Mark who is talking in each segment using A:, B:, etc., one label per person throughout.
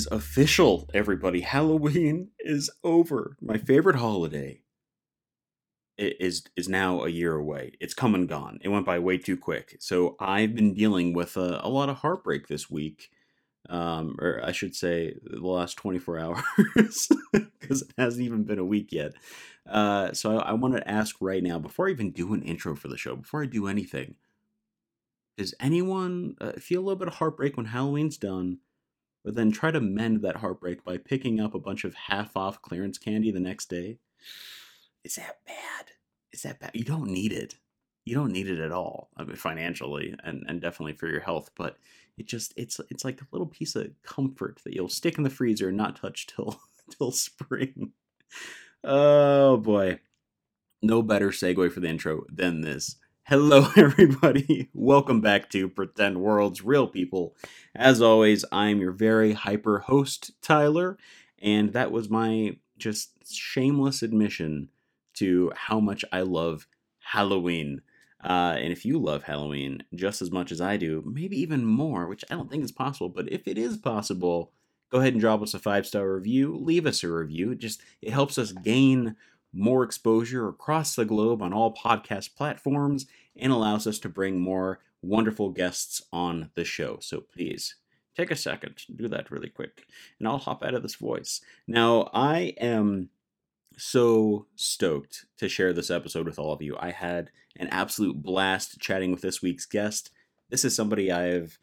A: Is official, everybody. Halloween is over. My favorite holiday is is now a year away. It's come and gone. It went by way too quick. So I've been dealing with a, a lot of heartbreak this week, um, or I should say, the last twenty four hours, because it hasn't even been a week yet. Uh, so I, I want to ask right now, before I even do an intro for the show, before I do anything, does anyone uh, feel a little bit of heartbreak when Halloween's done? But then try to mend that heartbreak by picking up a bunch of half off clearance candy the next day. Is that bad? Is that bad? You don't need it. You don't need it at all. I mean, financially and, and definitely for your health, but it just it's it's like a little piece of comfort that you'll stick in the freezer and not touch till till spring. Oh boy. No better segue for the intro than this. Hello, everybody. Welcome back to Pretend Worlds Real People. As always, I'm your very hyper host, Tyler, and that was my just shameless admission to how much I love Halloween. Uh, and if you love Halloween just as much as I do, maybe even more, which I don't think is possible, but if it is possible, go ahead and drop us a five star review. Leave us a review. It just it helps us gain more exposure across the globe on all podcast platforms and allows us to bring more wonderful guests on the show. So please take a second, do that really quick, and I'll hop out of this voice. Now, I am so stoked to share this episode with all of you. I had an absolute blast chatting with this week's guest. This is somebody I've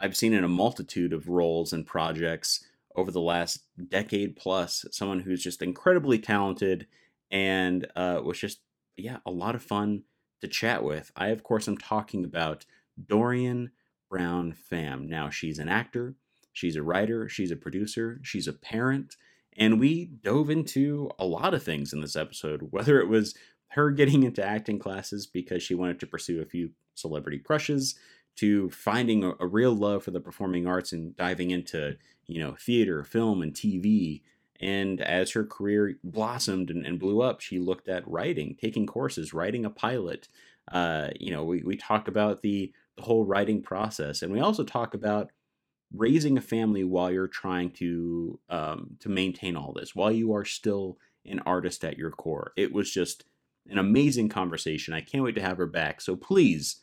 A: I've seen in a multitude of roles and projects over the last decade plus. Someone who's just incredibly talented and uh, was just yeah a lot of fun to chat with. I of course am talking about Dorian Brown Pham. Now she's an actor, she's a writer, she's a producer, she's a parent, and we dove into a lot of things in this episode. Whether it was her getting into acting classes because she wanted to pursue a few celebrity crushes, to finding a, a real love for the performing arts and diving into you know theater, film, and TV and as her career blossomed and, and, blew up, she looked at writing, taking courses, writing a pilot. Uh, you know, we, we talk about the, the whole writing process, and we also talk about raising a family while you're trying to um, to maintain all this, while you are still an artist at your core. It was just an amazing conversation. I can't wait to have her back. So please,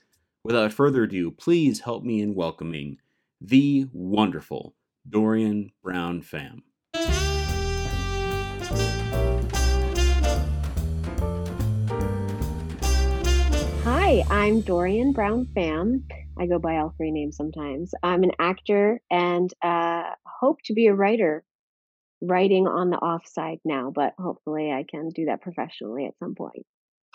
A: without further ado, please help me in welcoming the wonderful Dorian Brown Pham.
B: Hi, I'm Dorian Brown Pham. I go by all three names sometimes. I'm an actor and uh, hope to be a writer, writing on the offside now, but hopefully I can do that professionally at some point.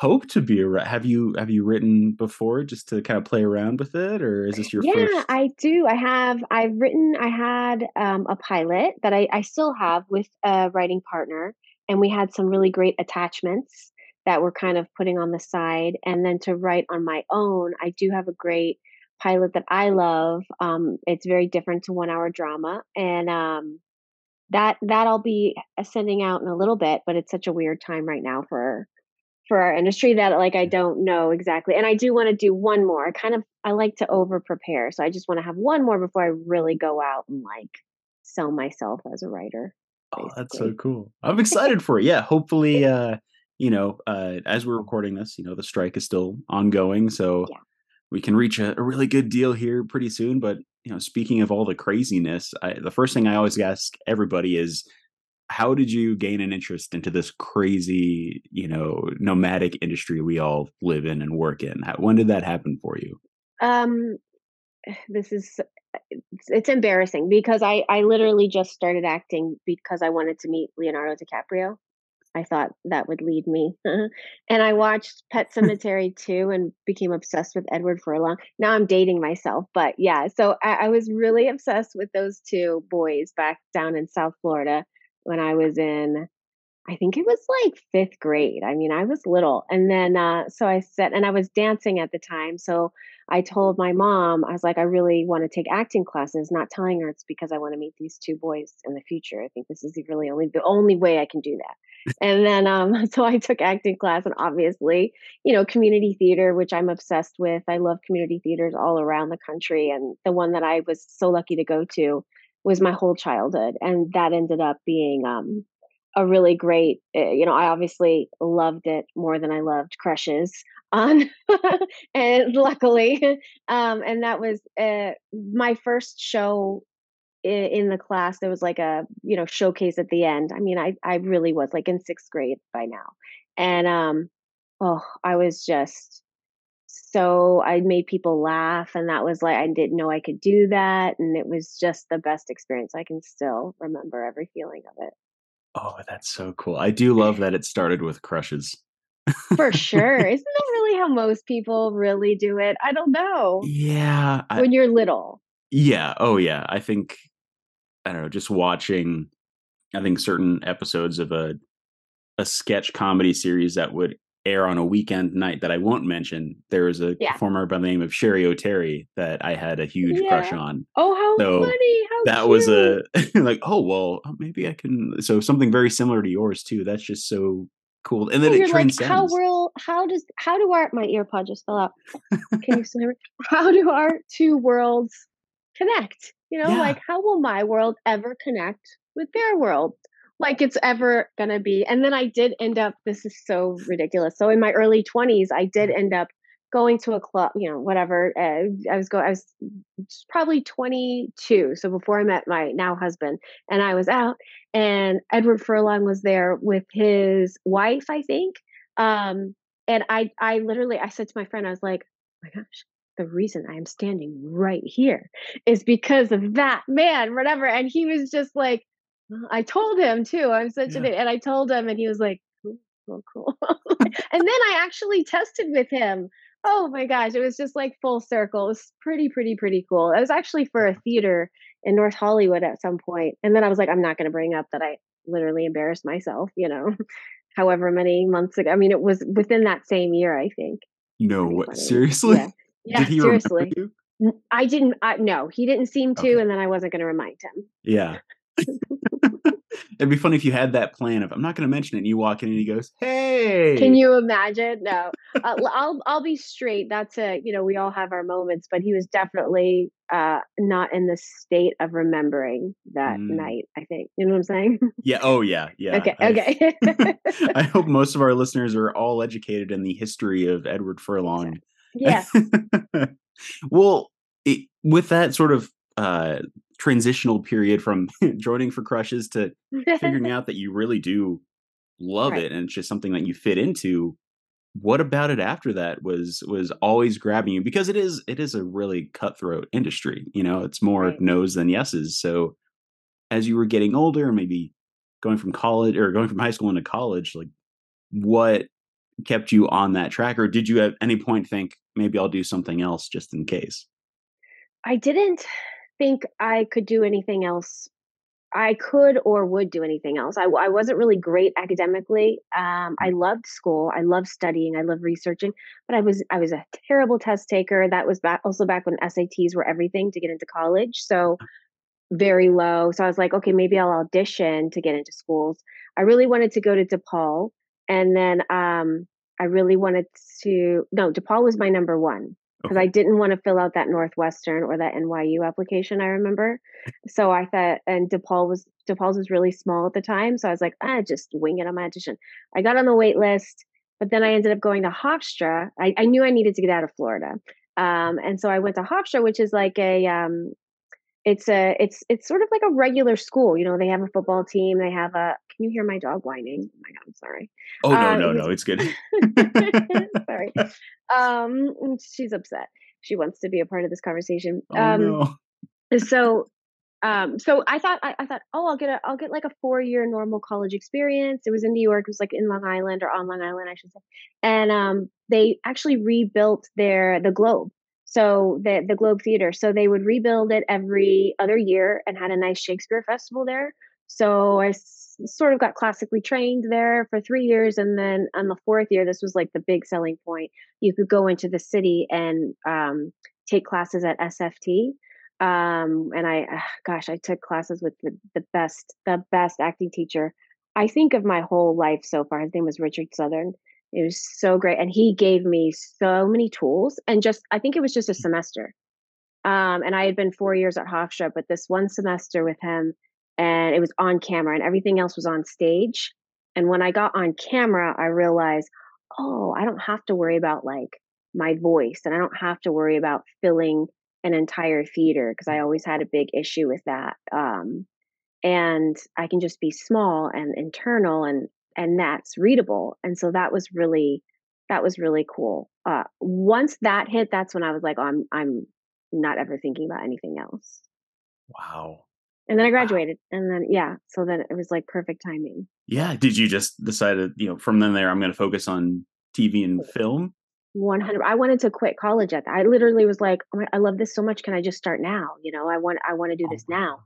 A: Hope to be a have you have you written before just to kind of play around with it, or is this your
B: yeah,
A: first?
B: I do. I have. I've written. I had um, a pilot that I, I still have with a writing partner, and we had some really great attachments that we're kind of putting on the side. And then to write on my own, I do have a great pilot that I love. Um, it's very different to one hour drama. And um, that that I'll be sending out in a little bit, but it's such a weird time right now for for our industry that like I don't know exactly. And I do want to do one more. I kind of I like to over prepare. So I just want to have one more before I really go out and like sell myself as a writer.
A: Oh, that's so cool. I'm excited for it. Yeah, hopefully uh you know, uh, as we're recording this, you know, the strike is still ongoing, so
B: Yeah.
A: we can reach a, a really good deal here pretty soon. But you know, speaking of all the craziness, I, the first thing I always ask everybody is, how did you gain an interest into this crazy, you know, nomadic industry we all live in and work in? How, when did that happen for you?
B: Um this is it's, embarrassing because I I literally just started acting because I wanted to meet Leonardo DiCaprio. I thought that would lead me. and I watched Pet Sematary 2 and became obsessed with Edward Furlong. Now I'm dating myself, but yeah, so I, I was really obsessed with those two boys back down in South Florida when I was in, I think it was like fifth grade. I mean, I was little. And then, uh, so I said, and I was dancing at the time. So I told my mom, I was like, I really want to take acting classes, not telling her it's because I want to meet these two boys in the future. I think this is the really only the only way I can do that. and then um so I took acting class and obviously, you know, community theater, which I'm obsessed with. I love community theaters all around the country. And the one that I was so lucky to go to was my whole childhood, and that ended up being um, a really great. Uh, you know, I obviously loved it more than I loved Crushes on, and luckily, um, and that was uh, my first show in, the class. There was like a you know showcase at the end. I mean, I I really was like in sixth grade by now, and um, oh, I was just so I made people laugh, and that was like I didn't know I could do that, and it was just the best experience. I can still remember every feeling of it.
A: Oh, that's so cool. I do love that it started with crushes.
B: For sure. Isn't that really how most people really do it? I don't know.
A: Yeah, I,
B: When you're little.
A: yeah, oh yeah. I think I don't know, just watching I think certain episodes of a a sketch comedy series that would air on a weekend night that I won't mention. There was a
B: Yeah.
A: performer by the name of Cheri Oteri that I had a huge crush on.
B: Oh, how
A: So
B: funny. How
A: that was a like, oh well, uh, maybe I can. So something very similar to yours too. That's just so cool, and then
B: Yeah,
A: it
B: you're like, how
A: transcends.
B: will how does how do our my ear pod just fell out. Can you still? How do our two worlds connect? You know,
A: Yeah,
B: like how will my world ever connect with their world? Like it's ever gonna be. And then I did end up, this is so ridiculous. So in my early 20s, I did end up going to a club, you know, whatever. Uh, I was going, I was probably 22. So before I met my now husband, and I was out, and Edward Furlong was there with his wife, I think. Um, and I, I literally, I said to my friend, I was like, oh my gosh, the reason I am standing right here is because of that man, whatever. And he was just like, I told him too. I'm such
A: yeah.
B: and I told him, and he was like, cool, cool, cool. and then I actually tested with him. Oh my gosh, it was just like full circle. It was pretty, pretty, pretty cool. It was actually for a theater in North Hollywood at some point. And then I was like, I'm not going to bring up that I literally embarrassed myself, you know, however many months ago. I mean, it was within that same year, I think.
A: No, what?
B: funny. Yeah.
A: Seriously?
B: Yeah,
A: Did he
B: seriously. I didn't I no, he didn't seem to,
A: Okay.
B: and then I wasn't gonna remind him.
A: Yeah. It'd be funny if you had that plan of I'm not going to mention it. and you walk in and he goes, "Hey."
B: Can you imagine? No. Uh, I'll I'll be straight. That's a you know, we all have our moments, but he was definitely uh not in the state of remembering that
A: Mm.
B: night, I think. You know what I'm saying?
A: Yeah. Oh yeah. Yeah.
B: okay,
A: I,
B: okay.
A: I hope most of our listeners are all educated in the history of Edward Furlong.
B: yeah.
A: well, it, with that sort of uh, transitional period from joining for crushes to figuring out that you really do love
B: Right.
A: it and it's just something that you fit into what about it after that was was always grabbing you because it is it is a really cutthroat industry you know it's more
B: Right.
A: no's than yeses so as you were getting older maybe going from college or going from high school into college like what kept you on that track or did you at any point think maybe i'll do something else just in case
B: I didn't think I could do anything else. I could or would do anything else. I, I wasn't really great academically. Um, I loved school. I loved studying. I loved researching, but I was I was a terrible test taker. That was back also back when SATs were everything to get into college. So very low. So I was like, okay, maybe I'll audition to get into schools. I really wanted to go to DePaul, and then um, I really wanted to. No, DePaul was my number one because I didn't want to fill out that Northwestern or that NYU application. I remember, so I thought, and DePaul was DePaul's was really small at the time, so I was like, ah, just wing it on my audition. I got on the wait list, but then I ended up going to Hofstra. I, I knew I needed to get out of Florida, um, and so I went to Hofstra, which is like a um, it's a it's it's sort of like a regular school. You know, they have a football team. They have a. Can you hear my dog whining? Oh my god, I'm sorry.
A: oh no
B: Uh,
A: no no it's good
B: sorry. Um, she's upset. She wants to be a part of this conversation.
A: oh
B: Um,
A: no
B: so um so i thought I, I thought oh i'll get a i'll get like a four year normal college experience it was in new york it was like in long island or on long island i should say and um they actually rebuilt their the globe so the the globe theater. So they would rebuild it every other year and had a nice shakespeare festival there. So i s- sort of got classically trained there for three years and then on the fourth year this was like the big selling point. You could go into the city and um take classes at sft um and i ah, gosh i took classes with the, the best the best acting teacher i think of my whole life so far. His name was richard southern it was so great and he gave me so many tools and just i think it was just a semester Um, and I had been 4 years at Hofstra, but this one semester with him, and it was on camera, and everything else was on stage. And when I got on camera, I realized, oh, I don't have to worry about like my voice, and I don't have to worry about filling an entire theater because I always had a big issue with that. Um, and I can just be small and internal, and and that's readable. And so that was really that was really cool. Uh, once that hit, that's when I was like, oh, I'm I'm not ever thinking about anything else.
A: Wow.
B: And then I
A: Wow.
B: graduated, and then yeah, so then it was like perfect timing.
A: Yeah. Did you just decide to you know, from then there, I'm going to focus on TV and film?
B: 100 I wanted to quit college at that. I literally was like, "Oh my I love this so much. Can I just start now?" You know, I want I want to do
A: Oh,
B: this now.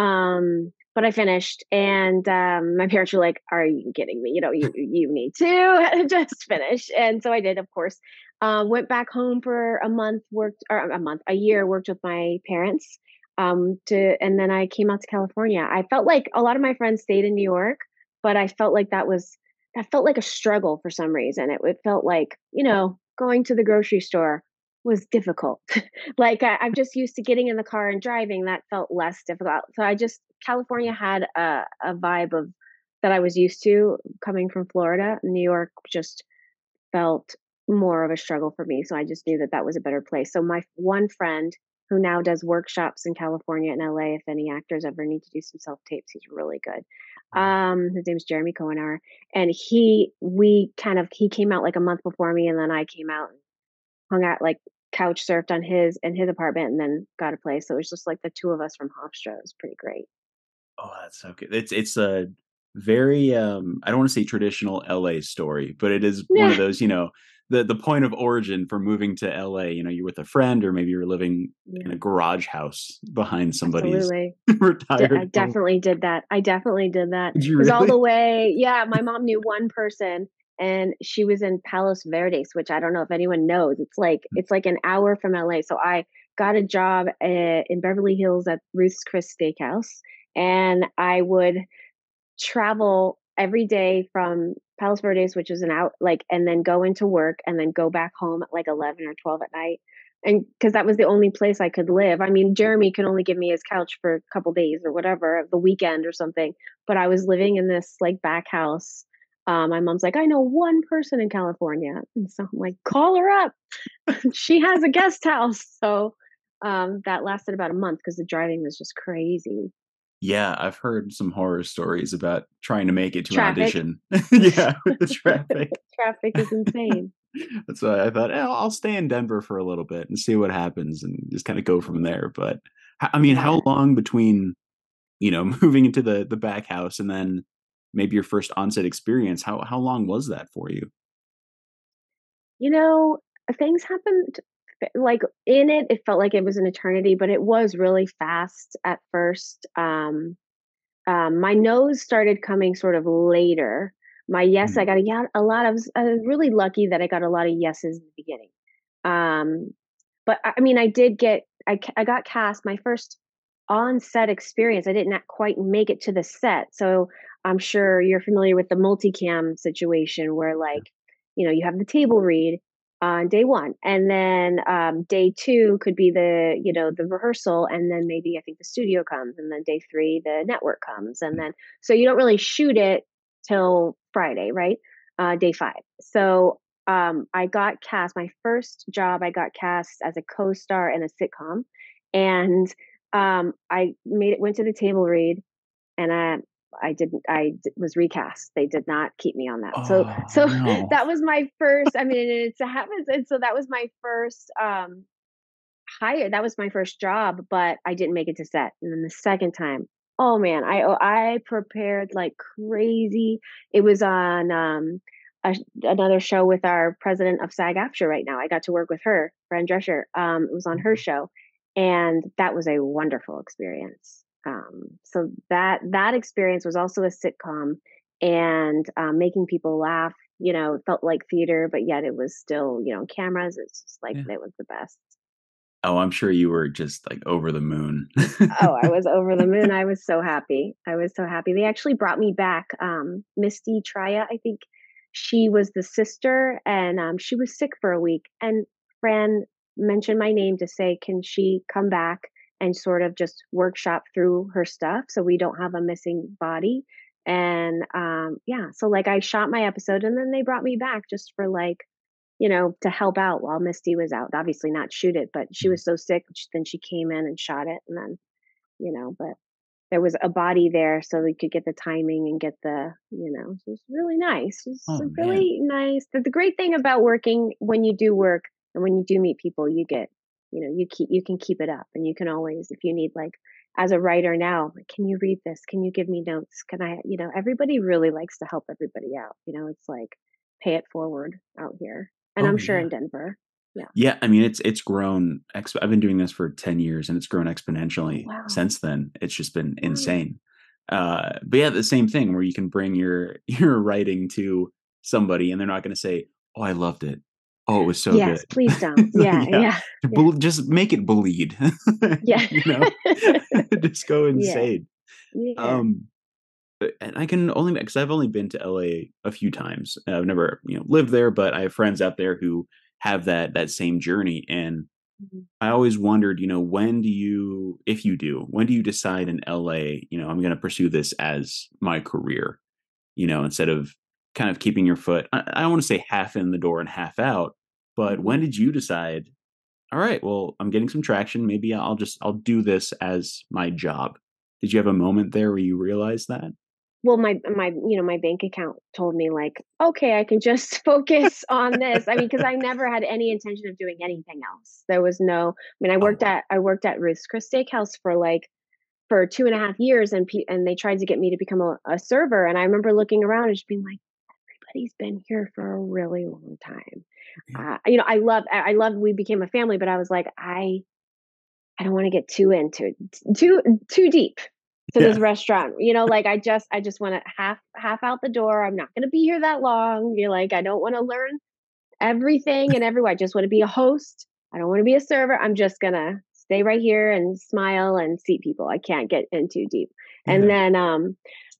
B: Um, but I finished and um my parents were like, "Are you kidding me? You know, you you need to just finish." And so I did, of course. Um, went back home for a month, worked or a month, a year, worked with my parents. Um, to and then I came out to California. I felt like a lot of my friends stayed in New York, but I felt like that was that felt like a struggle for some reason. It, it felt like, you know, going to the grocery store was difficult. like I, I'm just used to getting in the car and driving. That felt less difficult. So I just California had a, a vibe of that I was used to coming from Florida. New York just felt more of a struggle for me. So I just knew that that was a better place. So my one friend who now does workshops in California and LA, if any actors ever need to do some self tapes, he's really good.
A: Wow.
B: Um, his name's Jeremy Cohenauer, and he we kind of he came out like a month before me, and then I came out and hung out like couch surfed on his in his apartment, and then got a place. So it was just like the two of us from Hofstra. It was pretty great.
A: Oh, that's so good. It's it's a very um I don't want to say traditional LA story, but it is one of those, you know, the the point of origin for moving to LA, you know, you're with a friend or maybe you're living in a garage house behind somebody's
B: absolutely. D I
A: retired home.
B: definitely did that. I definitely did that.
A: Did
B: It was all the way yeah, my mom knew one person, and she was in Palos Verdes, which I don't know if anyone knows. It's like it's like an hour from LA, so I got a job, eh, in Beverly Hills at Ruth's Chris Steakhouse, and I would travel every day from Palos Verdes, which is an out like and then go into work and then go back home at like 11 or 12 at night. And because that was the only place I could live. I mean, Jeremy could only give me his couch for a couple days or whatever, the weekend or something. But I was living in this like back house. Um, my mom's like, I know one person in California. And so I'm like, call her up. she has a guest house. So um, that lasted about a month because the driving was just crazy.
A: Yeah, I've heard some horror stories about trying to make it to an audition. Yeah, with the traffic.
B: Traffic is insane.
A: That's why I thought, "Eh, I'll stay in Denver for a little bit and see what happens and just kinda go from there." But, I mean, how long between, you know, moving into the the back house and then maybe your first onset experience, how how long was that for you?
B: You know, things happened like, in it, it felt like it was an eternity, but it was really fast at first. Um, um, my nose started coming sort of later. My yes, I
A: Mm.
B: got a yeah, a lot of I was really lucky that I got a lot of yeses in the beginning. Um, but I I mean, I did get I I got cast my first on-set experience, I did not quite make it to the set, so I'm sure you're familiar with the multicam situation where, like, you know, you have the table read on day 1, and then, um, day 2 could be the, you know, the rehearsal, and then maybe I think the studio comes, and then day 3, the network comes, and then so you don't really shoot it till Friday, right? Uh, day 5. So, um, I got cast my first job, I got cast as a co-star in a sitcom, and um, I made it went to the table read, and I I didn't I was recast. They did not keep me on that. So
A: Oh,
B: so
A: no.
B: that was my first I mean, it's it happens, and so that was my first, um, hire that was my first job, but I didn't make it to set, and then the second time, oh, man, I oh, I prepared like crazy. It was on, um, a another show with our president of SAG-AFTRA right now. I got to work with her, Fran Drescher. Um, it was on her
A: Mhm.
B: show, and that was a wonderful experience. Um, so that that experience was also a sitcom and, um, making people laugh, you know, it felt like theater, but yet it was still, you know, cameras. It's just like
A: Yeah.
B: it was the best.
A: Oh, I'm sure you were just, like, over the moon.
B: Oh, I was over the moon. I was so happy. I was so happy. They actually brought me back. Um, Misti Traya, I think she was the sister, and um, she was sick for a week. And Fran mentioned my name to say, can she come back and sort of just workshop through her stuff so we don't have a missing body? And um, yeah, so like I shot my episode and then they brought me back just for like, you know, to help out while Misti was out. Obviously, not shoot it, but she was so sick. Then she came in and shot it. And then, you know, but there was a body there so we could get the timing and get the you know it was really nice it was
A: Oh,
B: really nice the, the great thing about working when you do work and when you do meet people you get you know you keep you can keep it up and you can always if you need like as a writer now like, can you read this can you give me notes can i you know everybody really likes to help everybody out you know it's like pay it forward out here and
A: Oh,
B: i'm sure
A: yeah.
B: in denver
A: Yeah, yeah I mean it's it's grown. Exp- I've been doing this for ten years, and it's grown exponentially
B: Wow.
A: since then. It's just been
B: Wow.
A: insane. Uh, but yeah, the same thing where you can bring your your writing to somebody, and they're not going to say, "Oh, I loved it. Oh, it was so
B: yes
A: good."
B: please don't yeah
A: Yeah.
B: yeah
A: Bel- Just make it bleed.
B: yeah,
A: you know, just go insane.
B: yeah.
A: Um, and I can only because I've only been to LA a few times. I've never you know lived there, but I have friends out there who have that that same journey, and
B: Mhm.
A: I always wondered, you know, when do you, if you do, when do you decide in LA, you know, I'm going to pursue this as my career, you know, instead of kind of keeping your foot, I, I don't want to say half in the door and half out, but when did you decide, all right, well, I'm getting some traction. Maybe I'll just, I'll do this as my job. Did you have a moment there where you realized that?
B: well my my you know my bank account told me like okay i can just focus on this i mean because i never had any intention of doing anything else there was no i mean i oh, worked
A: wow.
B: at i worked at ruth's chris steakhouse for like for two and a half years and pe- and they tried to get me to become a, a server and i remember looking around and just being like everybody's been here for a really long time. Uh, you know i love i love, we became a family but i was like i i don't want to get too into too too deep to this restaurant. You know like i just i just want to half half out the door i'm not going to be here that long. You're like i don't want to learn everything and everywhere i just want to be a host. I don't want to be a server. I'm just going to stay right here and smile and seat people. I can't get in too deep. And
A: Yeah.
B: then um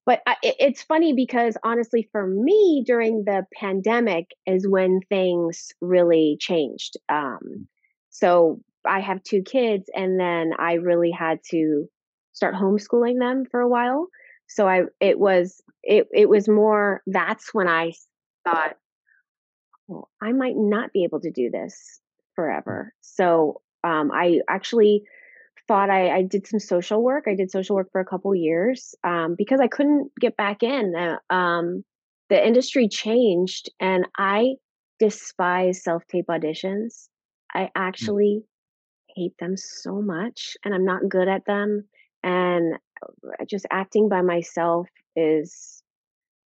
B: but I, it's funny because honestly for me during the pandemic is when things really changed um so i have two kids and then i really had to start homeschooling them for a while. So i it was it it was more that's when i thought i might not be able to do this forever. So um i actually thought I, I did some social work. I did social work for a couple years um because i couldn't get back in uh, um the industry changed and i despise self-tape auditions. I
A: Mm.
B: actually hate them so much and i'm not good at them and uh, just acting by myself is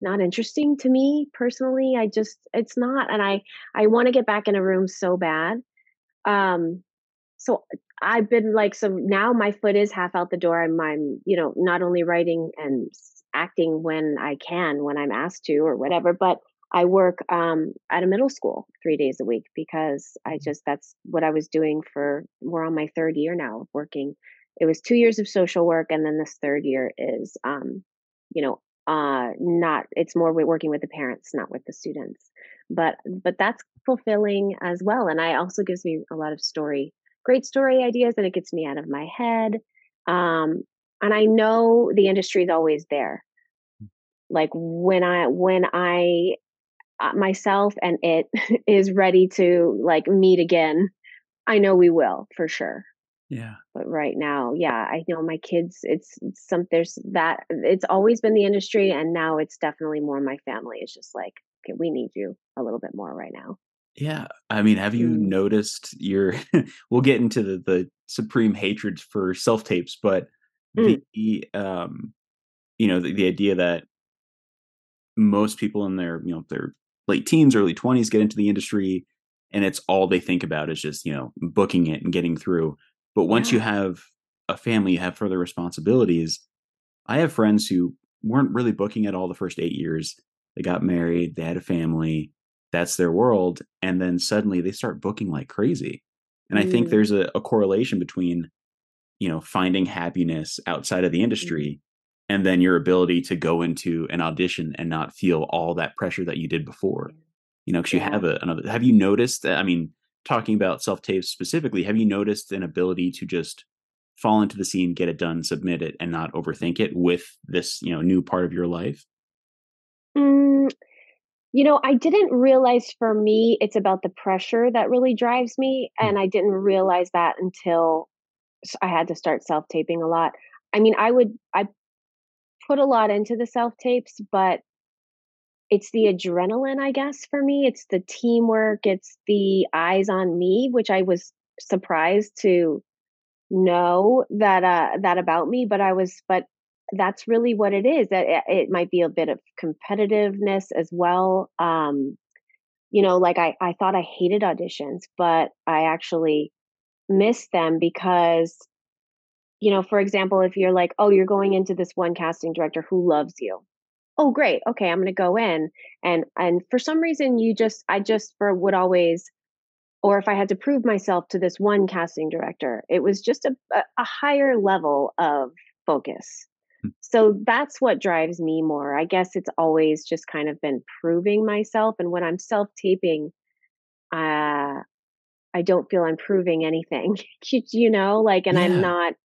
B: not interesting to me personally. I just it's not and i i want to get back in a room so bad. Um so i've been like so now my foot is half out the door i'm i'm you know not only writing and acting when i can when i'm asked to or whatever but i work um at a middle school three days a week because i just that's what i was doing for we're on my third year now of working. It was two years of social work and then this third year is um you know uh not it's more working with the parents not with the students. But but that's fulfilling as well and i also gives me a lot of story great story ideas and it gets me out of my head um and i know the industry is always there. Like when i when i uh, myself and it is ready to like meet again i know we will for sure.
A: Yeah.
B: but right now yeah i know my kids it's, it's some there's that it's always been the industry and now it's definitely more my family. It's just like okay we need you a little bit more right now
A: Yeah. I mean, have you
B: Mm.
A: noticed your we'll get into the the supreme hatred for self tapes, but
B: Mm.
A: the um you know, the, the idea that most people in their, you know, their late teens, early 20s get into the industry and it's all they think about is just, you know, booking it and getting through. But once you have a family, you have further responsibilities. I have friends who weren't really booking at all the first 8 years. They got married, they had a family, that's their world, and then suddenly they start booking like crazy. And I think
B: Mm.
A: there's a, a correlation between, you know, finding happiness outside of the
B: Mhm.
A: industry and then your ability to go into an audition and not feel all that pressure that you did before. You know, because you have a, another. Have you noticed that? I mean, talking about self tapes specifically, have you noticed an ability to just fall into the scene, get it done, submit it, and not overthink it with this, you know, new part of your life?
B: Mm, you know, I didn't realize for me it's about the pressure that really drives me,
A: Mm.
B: and I didn't realize that until I had to start self-taping a lot. I mean, I would I put a lot into the self-tapes, but it's the adrenaline, I guess, for me. It's the teamwork, it's the eyes on me, which I was surprised to know that, uh, that about me, but I was but that's really what it is, that it it might be a bit of competitiveness as well, um, you know, like, I I thought I hated auditions, but I actually miss them because, you know, for example, if you're like, "Oh, you're going into this one casting director who loves you." "Oh, great, okay, I'm gonna go in," and and for some reason, you just I just for would always or if I had to prove myself to this one casting director, it was just a a higher level of focus. So that's what drives me more. I guess it's always just kind of been proving myself, and when I'm self-taping, uh, I don't feel I'm proving anything, you know, like, and I'm
A: Yeah.
B: not
A: Yeah.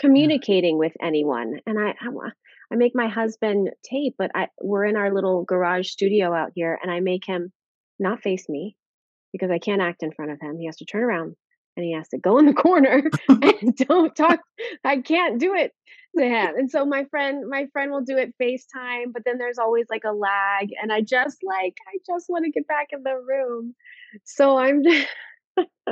B: communicating with anyone, and I I I make my husband tape, but I we're in our little garage studio out here, and I make him not face me because I can't act in front of him. He has to turn around, and he has to go in the corner and don't talk. I can't do it to him, and so my friend my friend will do it FaceTime, but then there's always, like, a lag, and I just, like I just wanna get back in the room. So I'm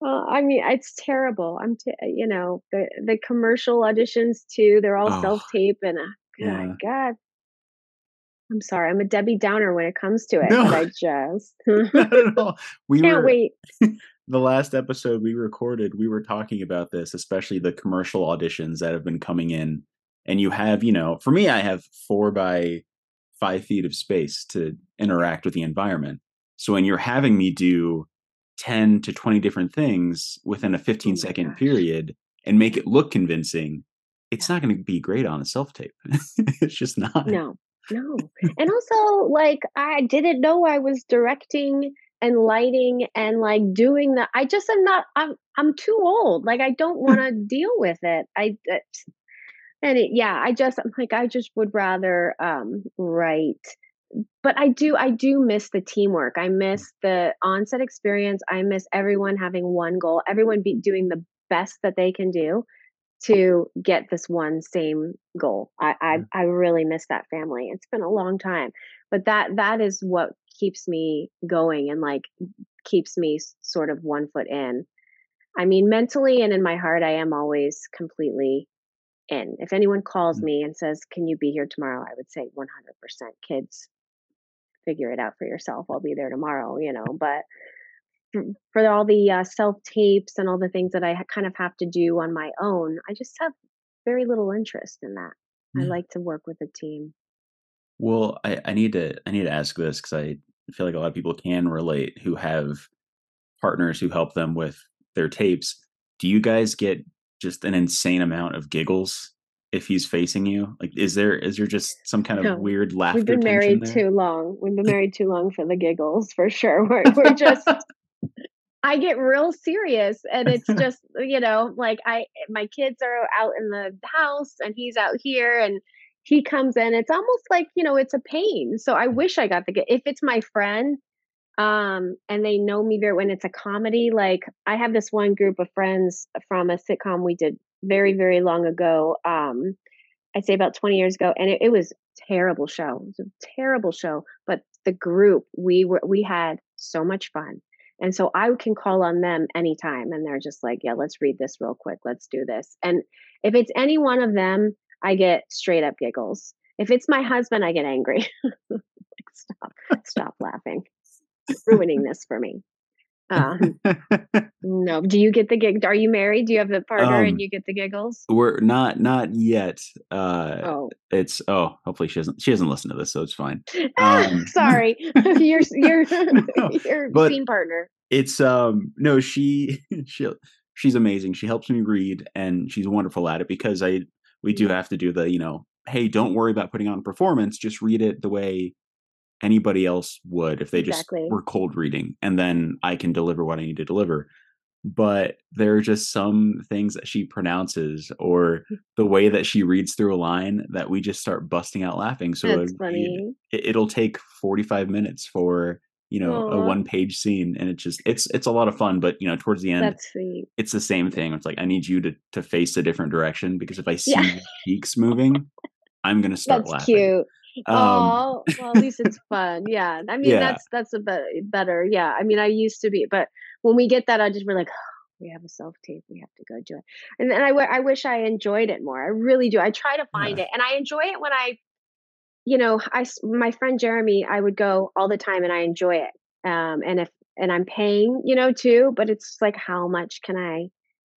B: well, I mean, it's terrible. I'm t you know, the the commercial auditions too, they're all
A: Oh,
B: self-tape and, uh, my
A: yeah.
B: god. I'm sorry, I'm a Debbie Downer when it comes to it,
A: No,
B: I just
A: not at all. We
B: can't
A: were
B: wait.
A: The last episode we recorded, we were talking about this, especially the commercial auditions that have been coming in, and you have, you know for me, I have 4 by 5 feet of space to interact with the environment. So when you're having me do 10 to 20 different things within a
B: Oh my
A: fifteen-second
B: gosh.
A: period and make it look convincing, it's
B: Yeah.
A: not gonna be great on a self-tape. It's just not.
B: No, no, and also, like, I didn't know I was directing and lighting and, like, doing the I just am not I'm I'm too old, like, I don't wanna deal with it. I and it yeah, I just I'm like, I just would rather, um, write. But I do I do miss the teamwork. I miss the on-set experience. I miss everyone having one goal, everyone be doing the best that they can do to get this one same goal. I I I really miss that family. It's been a long time, but that that is what keeps me going and, like, keeps me sort of one foot in. I mean, mentally and in my heart, I am always completely in. If anyone calls
A: Mm.
B: me and says, "Can you be here tomorrow?" I would say 100%, "Kids, figure it out for yourself. I'll be there tomorrow," you know, but for all the, uh, self-tapes and all the things that I ha kind of have to do on my own, I just have very little interest in that. I like to work with a team.
A: Well, I I need to I need to ask this because I feel like a lot of people can relate who have partners who help them with their tapes. Do you guys get just an insane amount of giggles if he's facing you? Like, is there is there just some kind of
B: No.
A: weird laughter?
B: We've
A: been
B: married
A: there?
B: too long. We've been married too long for the giggles, for sure. We're we're just I get real serious, and it's just, you know, like, I my kids are out in the house, and he's out here, and he comes in, it's almost like, you know, it's a pain. So I wish I got the if it's my friend, um, and they know me there when it's a comedy, like, I have this one group of friends from a sitcom we did very, very long ago, um, I'd say about 20 years ago, and it it was terrible show. It was a terrible show, but the group, we were we had so much fun, and so I can call on them anytime, and they're just like, "Yeah, let's read this real quick. Let's do this." And if it's any one of them, I get straight up giggles. If it's my husband, I get angry. Like, "Stop. Stop laughing. Ruining this for me." Um, no. Do you get the gig are you married? Do you have a partner and
A: Um,
B: you get the giggles?
A: we're not not yet. Uh,
B: Oh.
A: it's oh, hopefully she doesn't she doesn't listen to this, so it's fine. Um
B: Sorry. Your your
A: No,
B: your scene partner.
A: it's, um no, she she'll she's amazing. She helps me read, and she's wonderful at it because I we do have to do the, you know, "Hey, don't worry about putting on a performance, just read it the way" anybody else would if they
B: Exactly.
A: just were cold reading, and then I can deliver what I need to deliver. But there are just some things that she pronounces or
B: Mm.
A: the way that she reads through a line that we just start busting out laughing. So,
B: That's
A: it
B: funny.
A: it'll take 45 minutes for, you know, a one-page scene, and it's just it's it's a lot of fun, but, you know, towards the end,
B: That's sweet.
A: it's the same thing. It's like, "I need you to to face a different direction because if I see
B: Yeah.
A: cheeks moving, I'm gonna start
B: That's
A: laughing."
B: cute.
A: Um
B: well, at least it's fun, yeah. I mean,
A: Yeah.
B: that's that's a be better yeah, I mean, I used to be but when we get that, I just we're like, "We have a self-tape, we have to go do it." And then I I wish I enjoyed it more, I really do, I try to find
A: Yeah.
B: it, and I enjoy it when I you know, I my friend Jeremy, I would go all the time, and I enjoy it. Um, and if and I'm paying, you know, too, but it's like, how much can I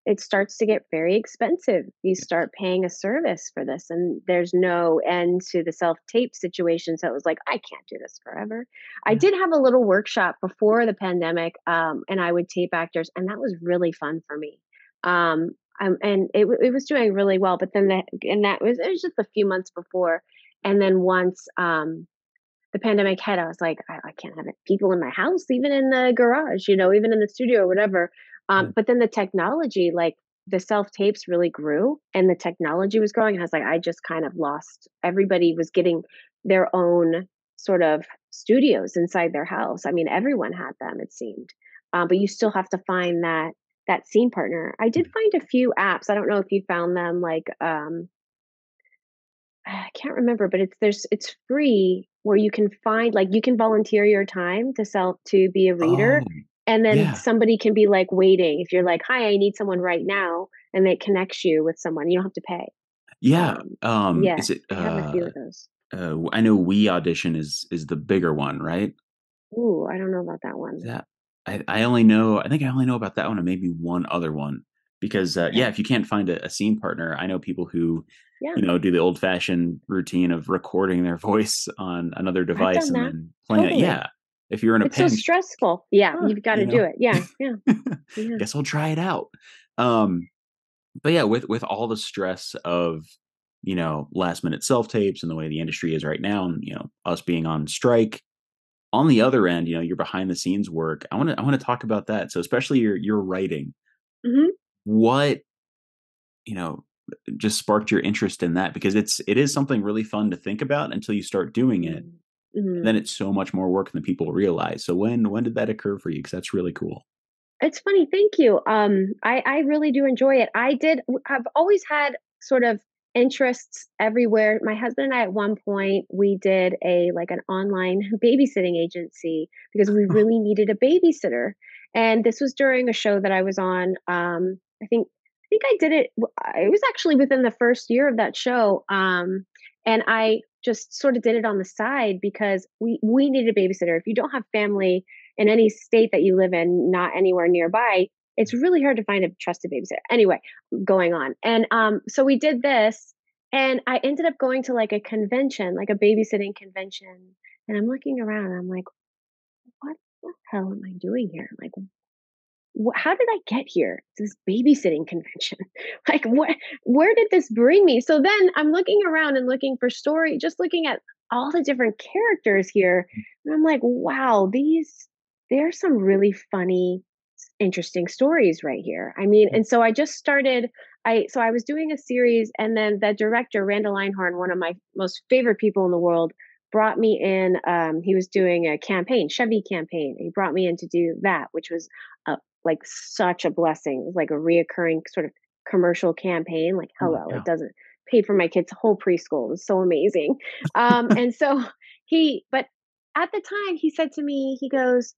B: it starts to get very expensive. You start paying a service for this, and there's no end to the self-tape situation, so it was like, "I can't do this forever." I did have a little workshop before the pandemic, um, and I would tape actors, and that was really fun for me. Um, um, and it it was doing really well, but then that and that was it was just a few months before, and then once, um, the pandemic hit, I was like, "I I can't have it people in my house, even in the garage, you know, even in the studio or whatever." Um,
A: Yeah.
B: but then the technology, like, the self-tapes really grew, and the technology was growing, and I was like, I just kind of lost everybody was getting their own sort of studios inside their house. I mean, everyone had them, it seemed. Um, but you still have to find that that scene partner. I did find a few apps, I don't know if you found them, like, um I can't remember, but it's there's it's free where you can find like, you can volunteer your time to self to be a reader,
A: Oh,
B: and then
A: yeah.
B: somebody can be, like, waiting. If you're like, "Hi, I need someone right now," and it connects you with someone, you don't have to pay.
A: Yeah,
B: Um,
A: um,
B: yeah,
A: is it,
B: I have a few
A: uh
B: of those.
A: uh, I know We Audition is is the bigger one, right?
B: Ooh, I don't know about that one.
A: Yeah. I I only know I think I only know about that one and maybe one other one because, uh, yeah,
B: Okay.
A: if you can't find a a scene partner, I know people who,
B: Yeah.
A: you know, do the old-fashioned routine of recording their voice on another device and then playing it yeah. If you're in a
B: It's so stressful. Yeah,
A: "Huh,"
B: you've gotta
A: you
B: do it. Yeah, yeah. Yeah.
A: "Guess I'll try it out." Um, but yeah, with with all the stress of, you know, last-minute self-tapes and the way the industry is right now and, you know, us being on strike, on the other end, you know, your behind-the-scenes work, I wanna I wanna talk about that. So, especially your your writing.
B: Mhm.
A: What you know, just sparked your interest in that? Because it's it is something really fun to think about until you start doing it,
B: Mm.
A: and then it's so much more work than people realize. So when when did that occur for you because that's really cool.
B: It's funny, thank you. Um, I I really do enjoy it. I did i've always had sort of interests everywhere. My husband and I, at one point, we did a like, an online babysitting agency because we really needed a babysitter, and this was during a show that I was on, um, I think I think I did it it was actually within the 1st year of that show, um, and I just sorta did it on the side because we we needed a babysitter. If you don't have family in any state that you live in, not anywhere nearby, it's really hard to find a trusted babysitter. Anyway, going on, and, um, so we did this, and I ended up going to, like, a convention, like a babysitting convention, and I'm looking around, and I'm like, "What the hell am I doing here?" Like, "Wh how did I get here? To this babysitting convention? Like, where where did this bring me?" So then I'm looking around and looking for story just looking at all the different characters here, and I'm like, "Wow, these there are some really funny, interesting stories right here." I mean, and so I just started I so I was doing a series, and then the director, Randall Einhorn, one of my most favorite people in the world, brought me in, um, he was doing a campaign, Chevy campaign, he brought me in to do that, which was, like, such a blessing. It was like a reoccurring sort of commercial campaign, like,
A: Oh,
B: hello, it doesn't pay for my kids' whole preschool, it was so amazing. Um, and so he but at the time, he said to me, he goes,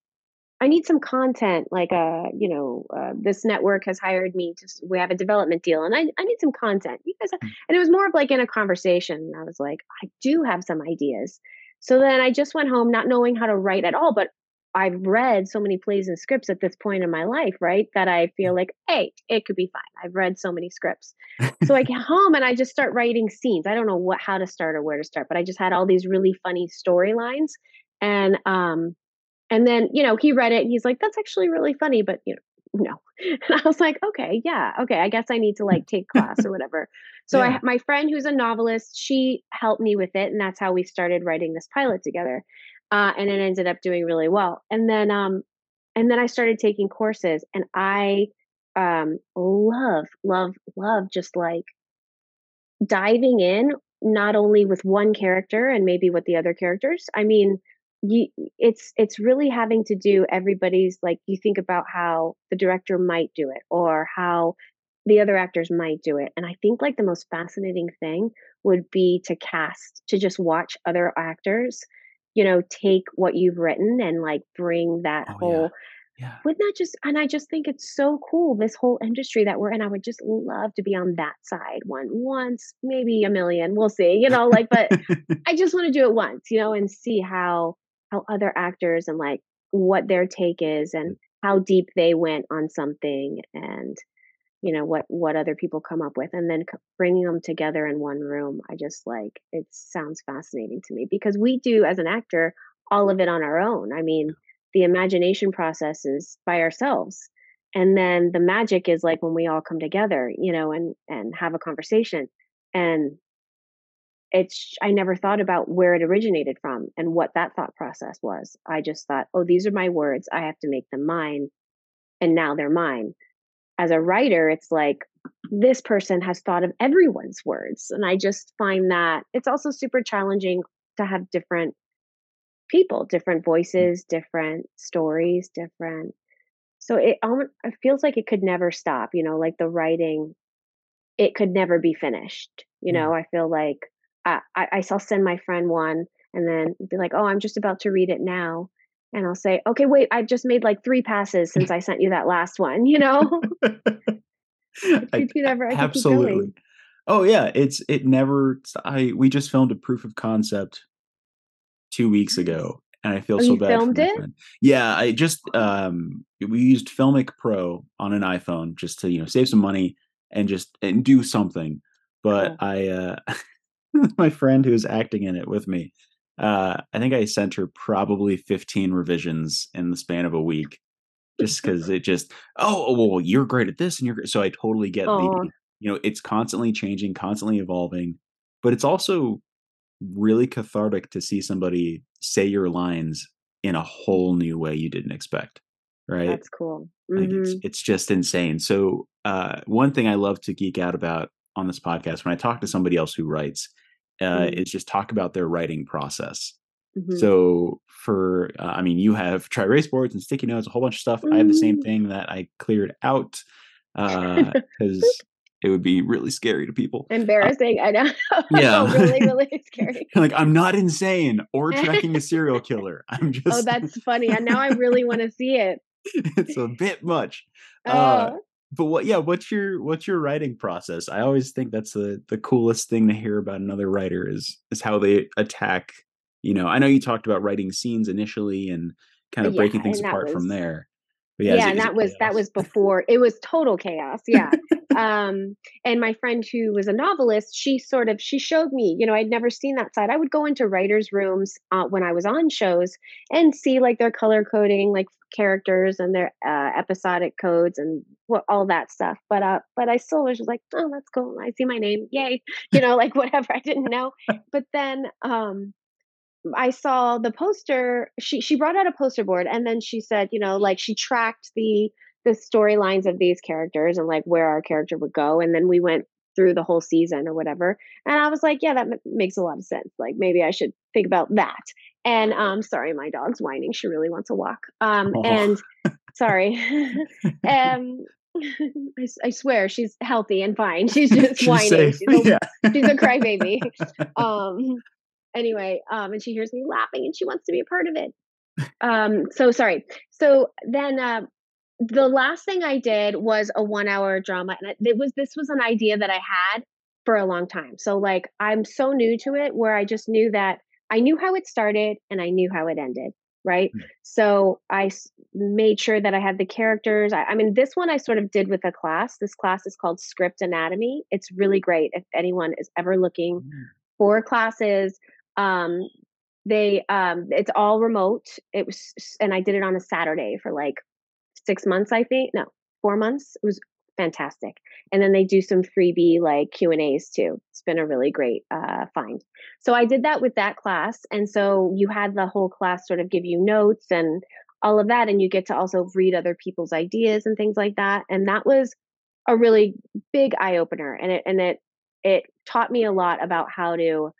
B: "I need some content, like, uh, you know, uh, this network has hired me to we have a development deal, and I I need some content. You guys"
A: Mm.
B: and it was more of like in a conversation, and I was like, "I do have some ideas." So then I just went home not knowing how to write at all, but I've read so many plays and scripts at this point in my life, right, that I feel like, "Hey, it could be fine. I've read so many scripts." So I get home, and I just start writing scenes. I don't know what how to start or where to start, but I just had all these really funny storylines, and, um, and then, you know, he read it, and he's like, "That's actually really funny, but, you know, no." And I was like, "Okay, yeah, okay, I guess I need to, like, take class or whatever." So I
A: Yeah.
B: ha my friend who's a novelist, she helped me with it, and that's how we started writing this pilot together. Uh, and it ended up doing really well. And then, um, and then I started taking courses, and I um, love, love, love just like diving in, not only with one character and maybe with the other characters. I mean, you, it's it's really having to do everybody's like you think about how the director might do it or how the other actors might do it and i think like the most fascinating thing would be to cast to just watch other actors you know take what you've written and like bring that
A: Oh
B: whole
A: Yeah.
B: would not that just and i just think it's so cool this whole industry that we're in i would just love to be on that side one once maybe a million we'll see you know like but i just want to do it once you know and see how how other actors and like what their take is and mm. how deep they went on something and you know what what other people come up with and then c- bringing them together in one room i just like it sounds fascinating to me because we do as an actor all of it on our own. I mean the imagination process is by ourselves and then the magic is like when we all come together you know and and have a conversation and it's i never thought about where it originated from and what that thought process was. I just thought oh these are my words i have to make them mine and now they're mine as a writer, it's like this person has thought of everyone's words. And I just find that it's also super challenging to have different people, different mm. voices, different stories, different. So it, it feels like it could never stop, you know, like the writing, it could never be finished. You
A: Yeah.
B: know, I feel like uh, I, I, I will send my friend one and then be like, oh, I'm just about to read it now. And I'll say, okay, wait, I've just made like three passes since I sent you that last one, you know?
A: I,
B: never, I
A: absolutely. Oh yeah, it's it never. I we just filmed a proof of concept two weeks ago, and I feel
B: Oh,
A: so
B: you
A: bad
B: filmed it?
A: friend. Yeah, I just um we used Filmic Pro on an iPhone just to you know save some money and just and do something. But
B: Cool.
A: I uh my friend who was acting in it with me, uh I think I sent her probably 15 revisions in the span of a week just because it just oh oh, well you're great at this and you're so I totally get the
B: Oh,
A: you know it's constantly changing, constantly evolving, but it's also really cathartic to see somebody say your lines in a whole new way you didn't expect, right?
B: that's cool.
A: Like it's
B: Mhm.
A: it's just insane. So uh, one thing I love to geek out about on this podcast when I talk to somebody else who writes uh,
B: Mhm.
A: is just talk about their writing process.
B: Mhm.
A: So for uh, I mean, you have dry erase boards and sticky notes, a whole bunch of stuff. I have the same
B: Mm.
A: thing that I cleared out Uh because it would be really scary to people. Uh,
B: Embarrassing. I know.
A: yeah,
B: really, really scary.
A: like I'm not insane or tracking a serial killer. I'm just.
B: Oh, that's funny. And now I really want to see it.
A: it's a bit much. Uh,
B: Oh,
A: but what yeah what's your what's your writing process i always think that's the the coolest thing to hear about another writer is is how they attack you know i know you talked about writing scenes initially and kind of
B: yeah.
A: breaking things apart from there but yeah,
B: yeah and that was that was before it was total chaos yeah um and my friend who was a novelist she sort of she showed me you know i'd never seen that side. I would go into writers rooms uh, when i was on shows and see like their color coding like characters and their uh, episodic codes and what all that stuff. But uh but i still was just like oh that's cool. I see my name. Yay. You know like whatever. I didn't know. But then um I saw the poster. She she brought out a poster board, and then she said, you know, like she tracked the the storylines of these characters and like where our character would go, and then we went through the whole season or whatever. And I was like, yeah, that m- makes a lot of sense. Like maybe I should think about that. And um, sorry, my dog's whining. She really wants a walk. Um,
A: oh
B: and sorry, um. I, I swear she's healthy and fine. She's just
A: she's
B: whining.
A: safe
B: She's a
A: yeah
B: she's a crybaby. Um, anyway, um, and she hears me laughing and she wants to be a part of it. Um, so sorry. So then, uh, the last thing I did was a one-hour drama, and it was this was an idea that I had for a long time. So like, I'm so new to it, where I just knew that I knew how it started and I knew how it ended. Right.
A: Mm.
B: So I s- made sure that I had the characters. I, I mean, this one I sort of did with a class. This class is called Script Anatomy. It's really great if anyone is ever looking for classes. Um, they um, it's all remote. It was, and I did it on a Saturday for like six months. I think no, four months. It was fantastic. And then they do some freebie like Q and A's too. It's been a really great uh, find. So I did that with that class, and so you had the whole class sort of give you notes and all of that, and you get to also read other people's ideas and things like that. And that was a really big eye opener, and it and it it taught me a lot about how to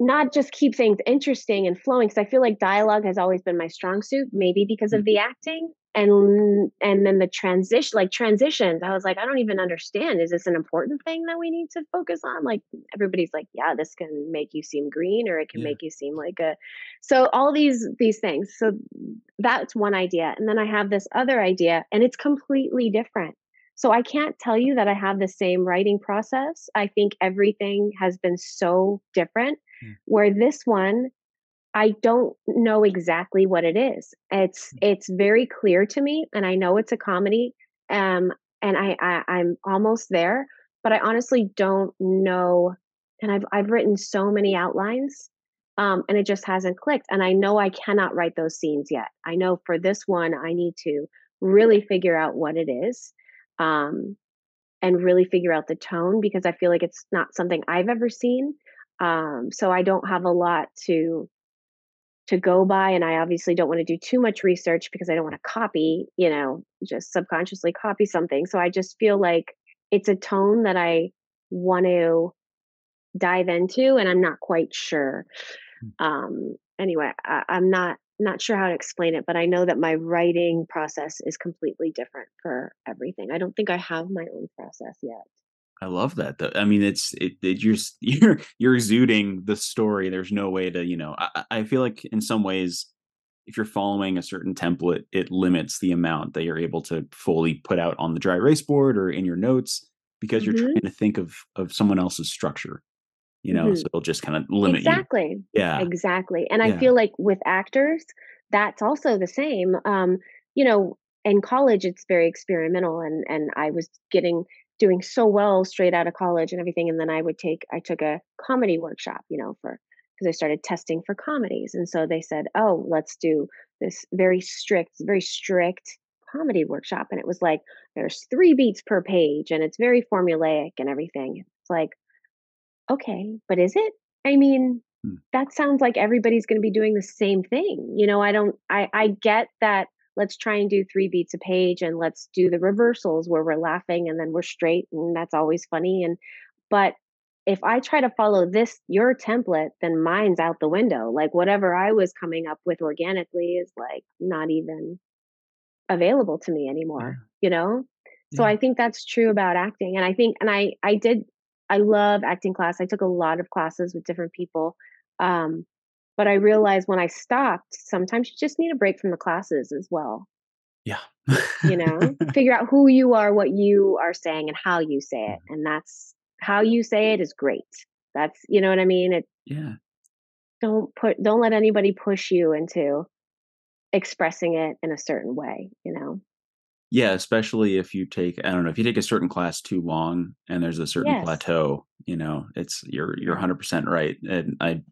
B: not just keep things interesting and flowing because I feel like dialogue has always been my strong suit, maybe because of mm. the acting and and then the transition like transitions. I was like i don't even understand. Is this an important thing that we need to focus on? Like everybody's like yeah this can make you seem green or it can yeah. make you seem like a so all these these things. So that's one idea. And then i have this other idea and it's completely different so i can't tell you that i have the same writing process i think everything has been so different hmm. where this one I don't know exactly what it is. It's mm. it's very clear to me, and I know it's a comedy. Um, and I, I I'm almost there, but I honestly don't know. And I've I've written so many outlines, um, and it just hasn't clicked. And I know I cannot write those scenes yet. I know for this one, I need to really figure out what it is, um, and really figure out the tone because I feel like it's not something I've ever seen. Um, so I don't have a lot to to go by and i obviously don't want to do too much research because i don't want to copy you know just subconsciously copy something so i just feel like it's a tone that i want to dive into and i'm not quite sure hmm. um anyway I, i'm not not sure how to explain it but i know that my writing process is completely different for everything i don't think i have my own process yet
A: I love that. though. I mean, it's it, it, you're you're you're exuding the story. There's no way to, you know. I, I feel like in some ways, if you're following a certain template, it limits the amount that you're able to fully put out on the dry erase board or in your notes because mm-hmm. you're trying to think of of someone else's structure. You know, mm-hmm. so it'll just kind of limit
B: exactly.
A: You. Yeah,
B: exactly. And yeah. I feel like with actors, that's also the same. Um, you know, in college, it's very experimental, and and I was getting doing so well straight out of college and everything and then i would take i took a comedy workshop you know for because i started testing for comedies and so they said oh let's do this very strict very strict comedy workshop and it was like there's three beats per page and it's very formulaic and everything it's like okay but is it i mean hmm. that sounds like everybody's going to be doing the same thing you know i don't i i get that let's try and do three beats a page and let's do the reversals where we're laughing and then we're straight and that's always funny and but if i try to follow this your template then mine's out the window like whatever i was coming up with organically is like not even available to me anymore you know so yeah. i think that's true about acting and i think and i i did i love acting class i took a lot of classes with different people um but I realized when I stopped, sometimes you just need a break from the classes as well.
A: Yeah.
B: you know, figure out who you are, what you are saying, and how you say it. Mm-hmm. And that's how you say it is great. That's, you know what I mean? It,
A: yeah.
B: Don't put, don't let anybody push you into expressing it in a certain way, you know?
A: Yeah, especially if you take I don't know, if you take a certain class too long and there's a certain yes. plateau, you know, it's you're you're 100% right. And I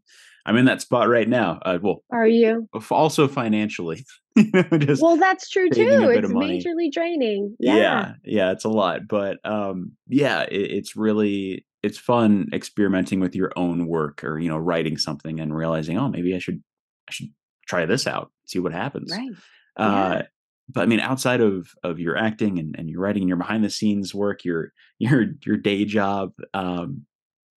A: I'm in that spot right now. Uh, well,
B: are you
A: also financially?
B: well, that's true too. It's majorly draining. Yeah.
A: yeah, yeah, it's a lot, but um, yeah, it, it's really it's fun experimenting with your own work or you know writing something and realizing, oh, maybe I should I should try this out, see what happens.
B: Right.
A: Uh, yeah. But I mean, outside of of your acting and, and your writing and your behind the scenes work, your your your day job, um,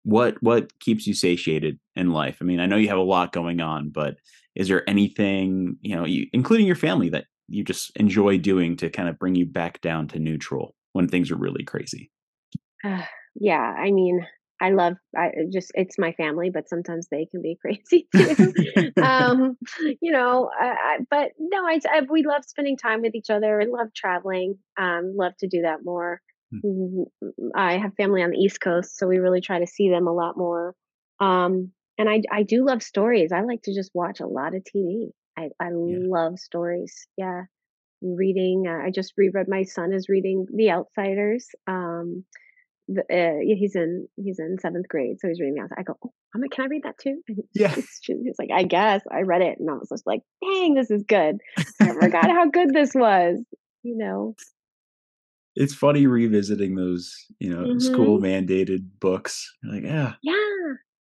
A: what what keeps you satiated in life? I mean, I know you have a lot going on, but is there anything, you know, you, including your family that you just enjoy doing to kind of bring you back down to neutral when things are really crazy?
B: Uh, yeah, I mean, I love I just it's my family, but sometimes they can be crazy too. um, you know, I, but no, I, I, we love spending time with each other. I love traveling. Um, love to do that more. Hmm. I have family on the East Coast, so we really try to see them a lot more. Um, and I I do love stories. I like to just watch a lot of TV. I I yeah. love stories. Yeah, reading. Uh, I just reread. My son is reading The Outsiders. Um, the, uh, he's in he's in seventh grade, so he's reading that. I go, oh, I'm like, can I read that too? And
A: yeah.
B: He's, he's like, I guess I read it, and I was just like, dang, this is good. I forgot how good this was. You know.
A: it's funny revisiting those, you know,
B: Mhm.
A: school mandated books. You're like, yeah,
B: Yeah.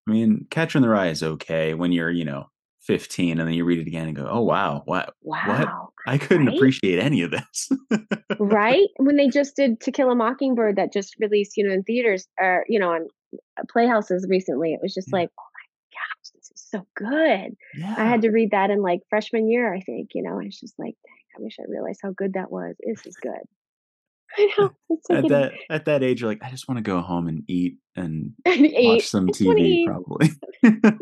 A: I mean, Catcher in the Rye is okay when you're, you know, 15 and then you read it again and go, oh, wow, what?
B: Wow.
A: I couldn't
B: Right?
A: appreciate any of this.
B: Right? When they just did To Kill a Mockingbird that just released, you know, in theaters or, you know, on uh, playhouses recently, it was just
A: Yeah.
B: like, "Oh my gosh, this is so good."
A: yeah.
B: I had to read that in like freshman year, I think, you know, and it's just like, dang, I wish I realized how good that was. This is good. I know. It's like
A: at that at that age, you're like, I just want to go home and eat and
B: an eight.
A: watch some
B: just wanna
A: TV, probably.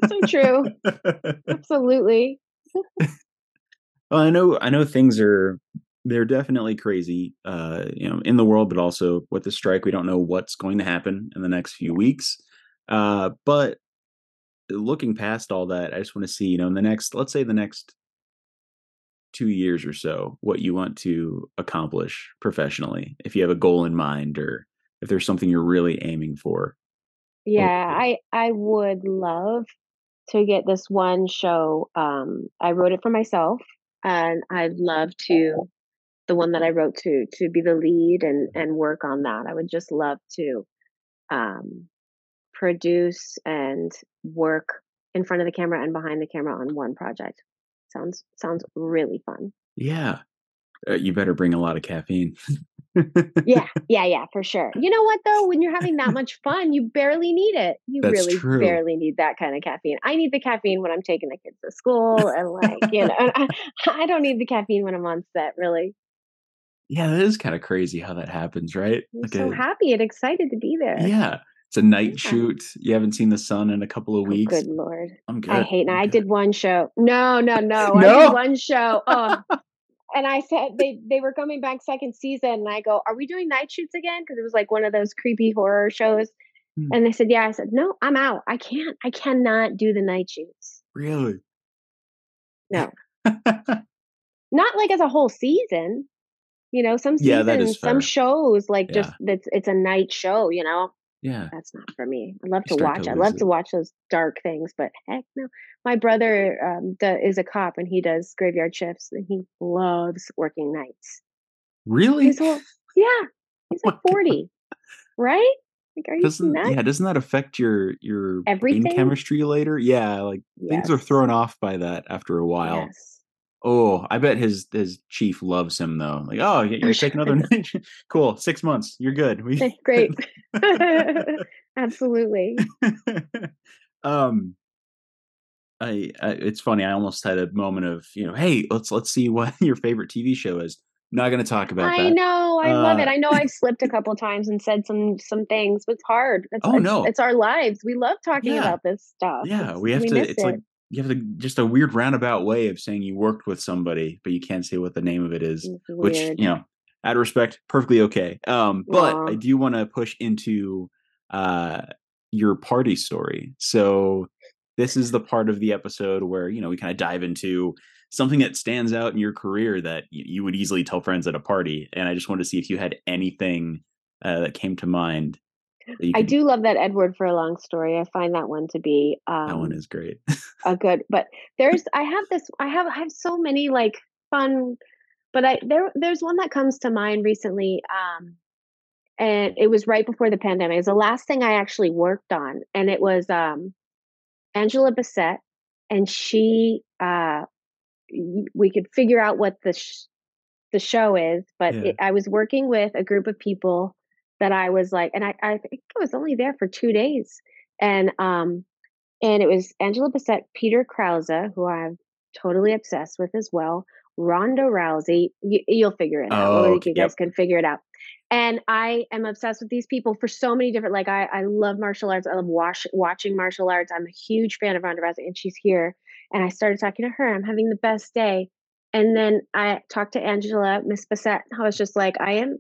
B: So true. Absolutely.
A: Well, I know I know things are they're definitely crazy, uh, you know, in the world, but also with the strike, we don't know what's going to happen in the next few weeks. Uh, but looking past all that, I just want to see, you know, in the next, let's say the next two years or so, what you want to accomplish professionally. If you have a goal in mind or if there's something you're really aiming for.
B: Yeah,
A: Okay.
B: I I would love to get this one show. Um, I wrote it for myself, and I'd love to the one that I wrote to to be the lead and and work on that. I would just love to um, produce and work in front of the camera and behind the camera on one project. Sounds sounds really fun.
A: Yeah. Uh, you better bring a lot of caffeine.
B: Yeah, yeah, yeah, for sure. You know what though? When you're having that much fun, you barely need it. You
A: That's
B: really
A: true.
B: barely need that kind of caffeine. I need the caffeine when I'm taking the kids to school and like, you know, I, I don't need the caffeine when I'm on set, really.
A: Yeah, that is kind of crazy how that happens, right?
B: I'm
A: Like
B: so
A: a
B: happy and excited to be there.
A: yeah, it's a night
B: Yeah.
A: shoot. You haven't seen the sun in a couple of
B: Oh,
A: weeks.
B: good lord.
A: I'm good.
B: I hate I
A: good.
B: did one show. No, no, no. I did one show. Oh. and I said they they were coming back second season and I go, "Are we doing night shoots again?" because it was like one of those creepy horror shows.
A: Hmm.
B: And they said, "Yeah." I said, "No, I'm out. I can't. I cannot do the night shoots."
A: Really?
B: No. Not like as a whole season. You know, some
A: Yeah, that is
B: some shows like
A: Yeah.
B: just that's it's a night show, you know.
A: Yeah.
B: That's not for me. I love
A: You
B: to watch.
A: to
B: I love
A: it.
B: to watch those dark things, but heck no. My brother um, do, is a cop and he does graveyard shifts and he loves working nights.
A: Really?
B: Whole yeah, he's
A: Oh
B: like
A: my God.
B: forty, right? Like, are you
A: Doesn't
B: nuts?
A: yeah, doesn't that affect your your brain
B: Everything?
A: chemistry later? Yeah, like things are thrown off by that after a while.
B: Yes.
A: Oh, I bet his his chief loves him though. Like, oh,
B: I'm
A: you're taking another night. cool, six months. You're good. We
B: Great. Absolutely.
A: um, I, I it's funny. I almost had a moment of you know, hey, let's let's see what your favorite TV show is. Not going to talk about it.
B: I
A: that.
B: know. I love it.
A: Uh,
B: I know I've slipped a couple times and said some some things, but it's hard. It's,
A: Oh,
B: it's,
A: no.
B: it's our lives. We love talking
A: Yeah.
B: about this stuff.
A: Yeah,
B: It's-
A: we have to. It's
B: it.
A: like you have to just a weird roundabout way of saying you worked with somebody, but you can't say what the name of it is. Which you know, out of respect, perfectly okay. Um, but. I do want to push into uh your party story. So this is the part of the episode where you know we kind of dive into something that stands out in your career that you would easily tell friends at a party. And I just wanted to see if you had anything uh, that came to mind. You
B: I do love that Edward for a long story. I find that one to be um,
A: That one is great.
B: a good. But there's I have this. I have I have so many like fun. But I there there's one that comes to mind recently. Um, and it was right before the pandemic. It was the last thing I actually worked on, and it was um, Angela Bassett, and she uh, we could figure out what the sh- the show is, but
A: Yeah.
B: it, I was working with a group of people that I was like, and I I think I was only there for two days, and um, and it was Angela Bassett, Peter Krause, who I'm totally obsessed with as well, Ronda Rousey. You, you'll figure it out.
A: Oh,
B: I think
A: okay,
B: you
A: yep.
B: guys can figure it out. And I am obsessed with these people for so many different. Like I, I love martial arts. I love watch, watching martial arts. I'm a huge fan of Ronda Rousey, and she's here. And I started talking to her. I'm having the best day. And then I talked to Angela, Miss Bassett. I was just like, I am.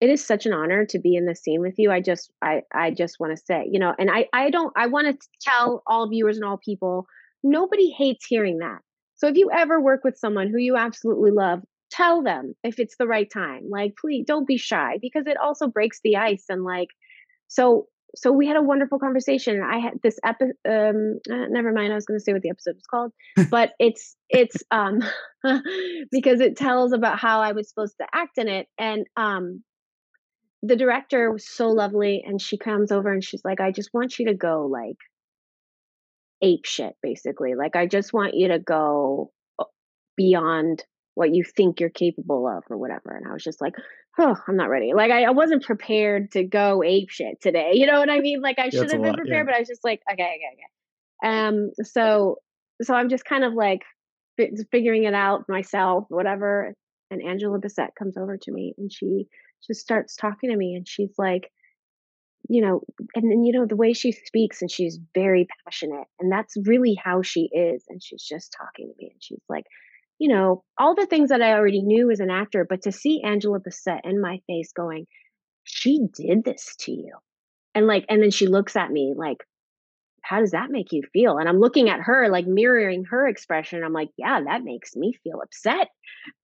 B: It is such an honor to be in the scene with you. I just, I, I just want to say, you know, and I, I don't, I want to tell all viewers and all people, nobody hates hearing that. So if you ever work with someone who you absolutely love, tell them if it's the right time. Like, please don't be shy because it also breaks the ice. And like, so, so we had a wonderful conversation. I had this epi- um, uh, never mind. I was going to say what the episode was called, but it's, it's, um, because it tells about how I was supposed to act in it. And, um, the director was so lovely and she comes over and she's like, I just want you to go like ape shit, basically. Like, I just want you to go uh, beyond what you think you're capable of or whatever. And I was just like, oh, I'm not ready. Like I, I wasn't prepared to go ape shit today. You know what I mean? Like I should have been lot, prepared, yeah. but I was just like, okay, okay, okay. Um, so so I'm just kind of like figuring it out myself, whatever. And Angela Bassett comes over to me and she just starts talking to me and she's like, you know, and then you know the way she speaks and she's very passionate and that's really how she is. And she's just talking to me and she's like, you know, all the things that I already knew as an actor, but to see Angela Bassett in my face going, she did this to you. And like, and then she looks at me like, how does that make you feel? And I'm looking at her, like mirroring her expression. I'm like, yeah, that makes me feel upset,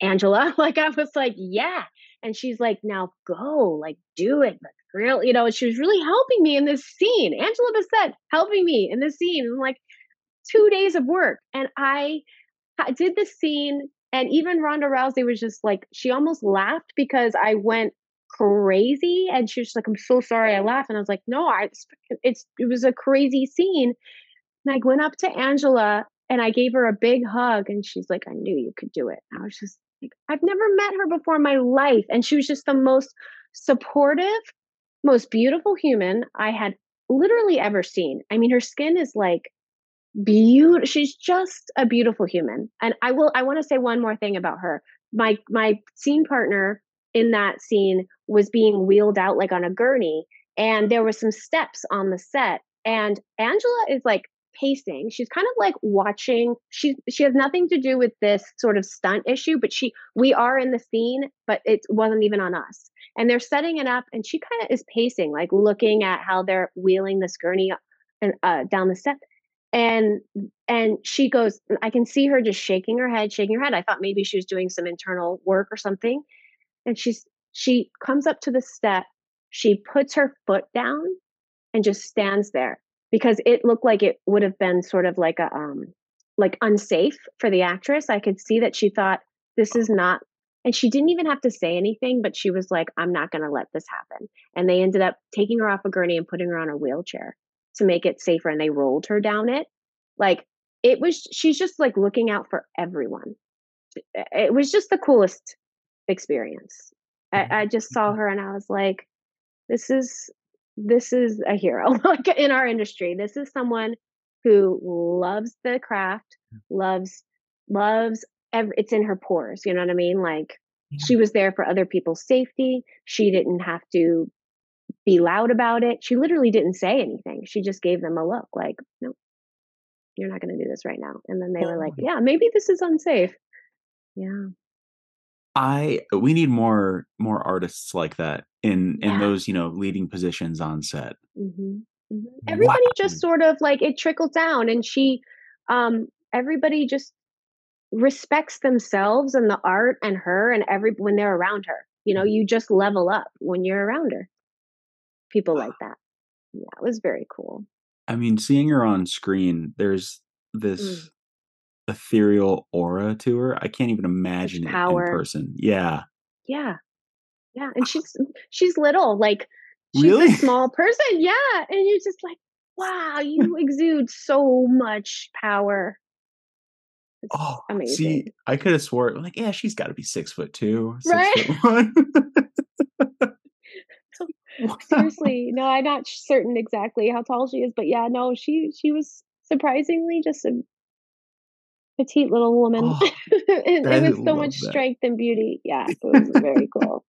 B: Angela. Like, I was like, yeah. And she's like, now go, like, do it. But real, you know, she was really helping me in this scene. Angela Bassett helping me in this scene. And like two days of work. And I did the scene, and even Ronda Rousey was just like, she almost laughed because I went crazy, and she was like, "I'm so sorry, I laughed," and I was like, "No, I it's it was a crazy scene." And I went up to Angela and I gave her a big hug, and she's like, "I knew you could do it." And I was just I've never met her before in my life, and she was just the most supportive, most beautiful human I had literally ever seen. I mean, her skin is like beautiful she's just a beautiful human and i will i want to say one more thing about her my my scene partner in that scene was being wheeled out like on a gurney and there were some steps on the set and angela is like pacing. She's kind of like watching she she has nothing to do with this sort of stunt issue but she we are in the scene but it wasn't even on us. And they're setting it up and she kind of is pacing like looking at how they're wheeling this gurney and uh, down the step. And and she goes i can see her just shaking her head shaking her head. I thought maybe she was doing some internal work or something. And she's she comes up to the step she puts her foot down and just stands there because it looked like it would have been sort of like a um like unsafe for the actress i could see that she thought this is not and she didn't even have to say anything but she was like i'm not going to let this happen and they ended up taking her off a gurney and putting her on a wheelchair to make it safer and they rolled her down it. Like it was, she's just like looking out for everyone. It was just the coolest experience. I, mm-hmm. I just saw her and I was like, this is, this is a hero like in our industry. This is someone who loves the craft, mm. loves, loves, every, it's in her pores. You know what I mean? Like, she was there for other people's safety. She didn't have to be loud about it. She literally didn't say anything. She just gave them a look like, no, you're not going to do this right now. And then they were like, yeah, maybe this is unsafe. Yeah.
C: I we need more more artists like that in in yeah. those you know leading positions on set.
B: Mm-hmm. Mm-hmm. Everybody wow. just sort of like it trickles down, and she, um, everybody just respects themselves and the art and her and every when they're around her. You know, mm-hmm. you just level up when you're around her people like that. Yeah, it was very cool.
C: I mean, seeing her on screen, there's this mm. Ethereal aura to her. I can't even imagine it in person. Yeah.
B: Yeah. Yeah. And ah. she's she's little, like she's
C: really?
B: a small person. Yeah. And you're just like, wow, you exude so much power.
C: It's oh, amazing. See, I could have swore like, yeah, she's got to be six foot two, six right? foot one.
B: Seriously, no, I'm not certain exactly how tall she is, but yeah, no, she she was surprisingly just a petite little woman. Oh, it, it was so much that. strength and beauty. Yeah, it was very cool.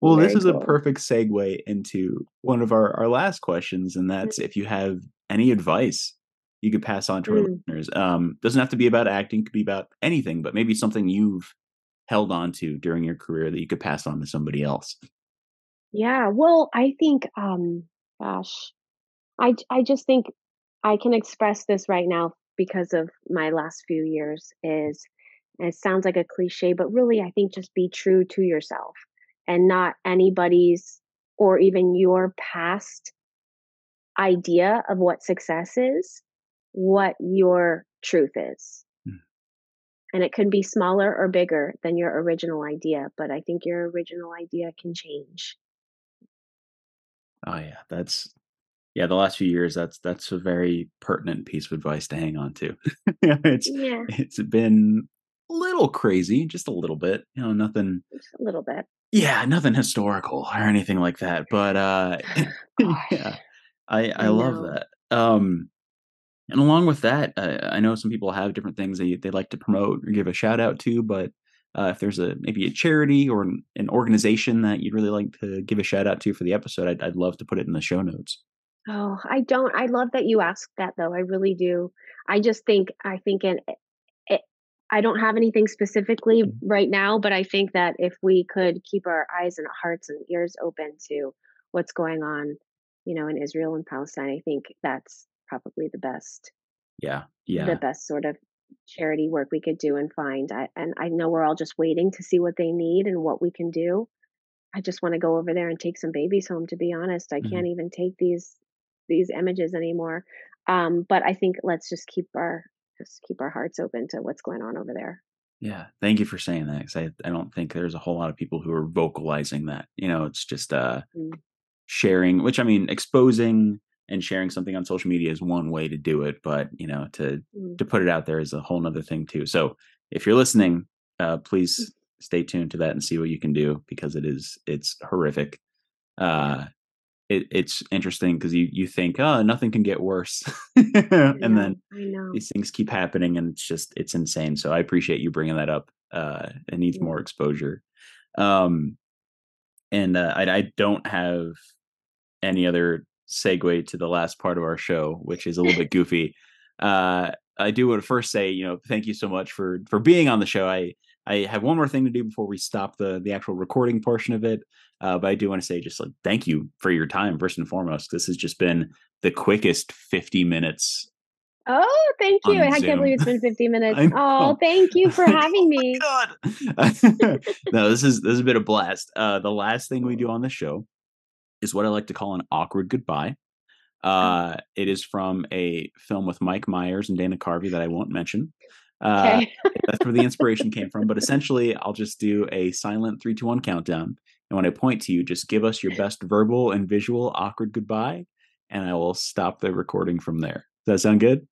C: Well, very this is cool. a perfect segue into one of our, our last questions, and that's mm. if you have any advice you could pass on to our mm. listeners. Um, doesn't have to be about acting, could be about anything, but maybe something you've held on to during your career that you could pass on to somebody else.
B: Yeah, well, I think, um, gosh, I I just think I can express this right now because of my last few years is it sounds like a cliche, but really I think just be true to yourself and not anybody's or even your past idea of what success is, what your truth is. Mm. And it can be smaller or bigger than your original idea, but I think your original idea can change
A: Oh yeah, that's yeah. The last few years, that's that's a very pertinent piece of advice to hang on to. it's
B: Yeah,
A: it's been a little crazy, just a little bit. You know, nothing.
B: just a little bit.
A: Yeah, nothing historical or anything like that. But uh, yeah, I I
B: I
A: love that. Um, and along with that, uh, I know some people have different things they they like to promote or give a shout out to, but uh, if there's a maybe a charity or an, an organization that you'd really like to give a shout out to for the episode, I'd, I'd love to put it in the show notes.
B: Oh, I don't. I love that you asked that though. I really do. I just think I think in it, I don't have anything specifically
A: Mhm.
B: right now, but I think that if we could keep our eyes and hearts and ears open to what's going on, you know, in Israel and Palestine, I think that's probably the best
A: Yeah, Yeah.
B: the best sort of charity work we could do and find. I, and I know we're all just waiting to see what they need and what we can do. I just want to go over there and take some babies home. To be honest, I
A: mhm,
B: can't even take these these images anymore. Um, but I think let's just keep our just keep our hearts open to what's going on over there.
A: yeah. Thank you for saying that because I I don't think there's a whole lot of people who are vocalizing that. You know, it's just uh
B: Mm,
A: sharing, which I mean, exposing and sharing something on social media is one way to do it, but you know, to
B: mm,
A: to put it out there is a whole nother thing too. So if you're listening, uh, please stay tuned to that and see what you can do because it is it's horrific. Uh, it, it's interesting because you you think, oh, nothing can get worse, and
B: know,
A: then these things keep happening, and it's just it's insane. So I appreciate you bringing that up. Uh, it needs
B: Yeah.
A: more exposure. Um, and uh, I, I don't have any other segue to the last part of our show, which is a little bit goofy. Uh, I do want to first say, you know, thank you so much for for being on the show. I I have one more thing to do before we stop the the actual recording portion of it. Uh, but I do want to say just like thank you for your time first and foremost. This has just been the quickest 50 minutes
B: Oh, thank you. I can't believe it's been 50 minutes. Oh, thank you for having
A: oh
B: me.
A: god. no, this is this has been a blast. Uh, the last thing we do on the show is what I like to call an awkward goodbye.
B: Oh,
A: Uh, it is from a film with Mike Myers and Dana Carvey that I won't mention. Uh,
B: okay.
A: that's where the inspiration came from. But essentially, I'll just do a silent three, two, one countdown. And when I point to you, just give us your best verbal and visual awkward goodbye, and I will stop the recording from there. Does that sound good?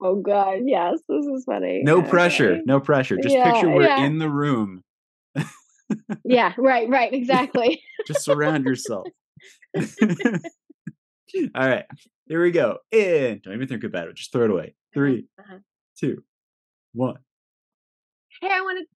B: Oh God, yes, this is funny.
A: No pressure. No pressure. Just
B: Yeah,
A: picture we're
B: yeah.
A: in the room.
B: Yeah, right, right, exactly.
A: Just surround yourself. All right. Here we go. And don't even think about it. Just throw it away. Three,
B: Uh-huh.
A: two, one.
B: Hey, I want to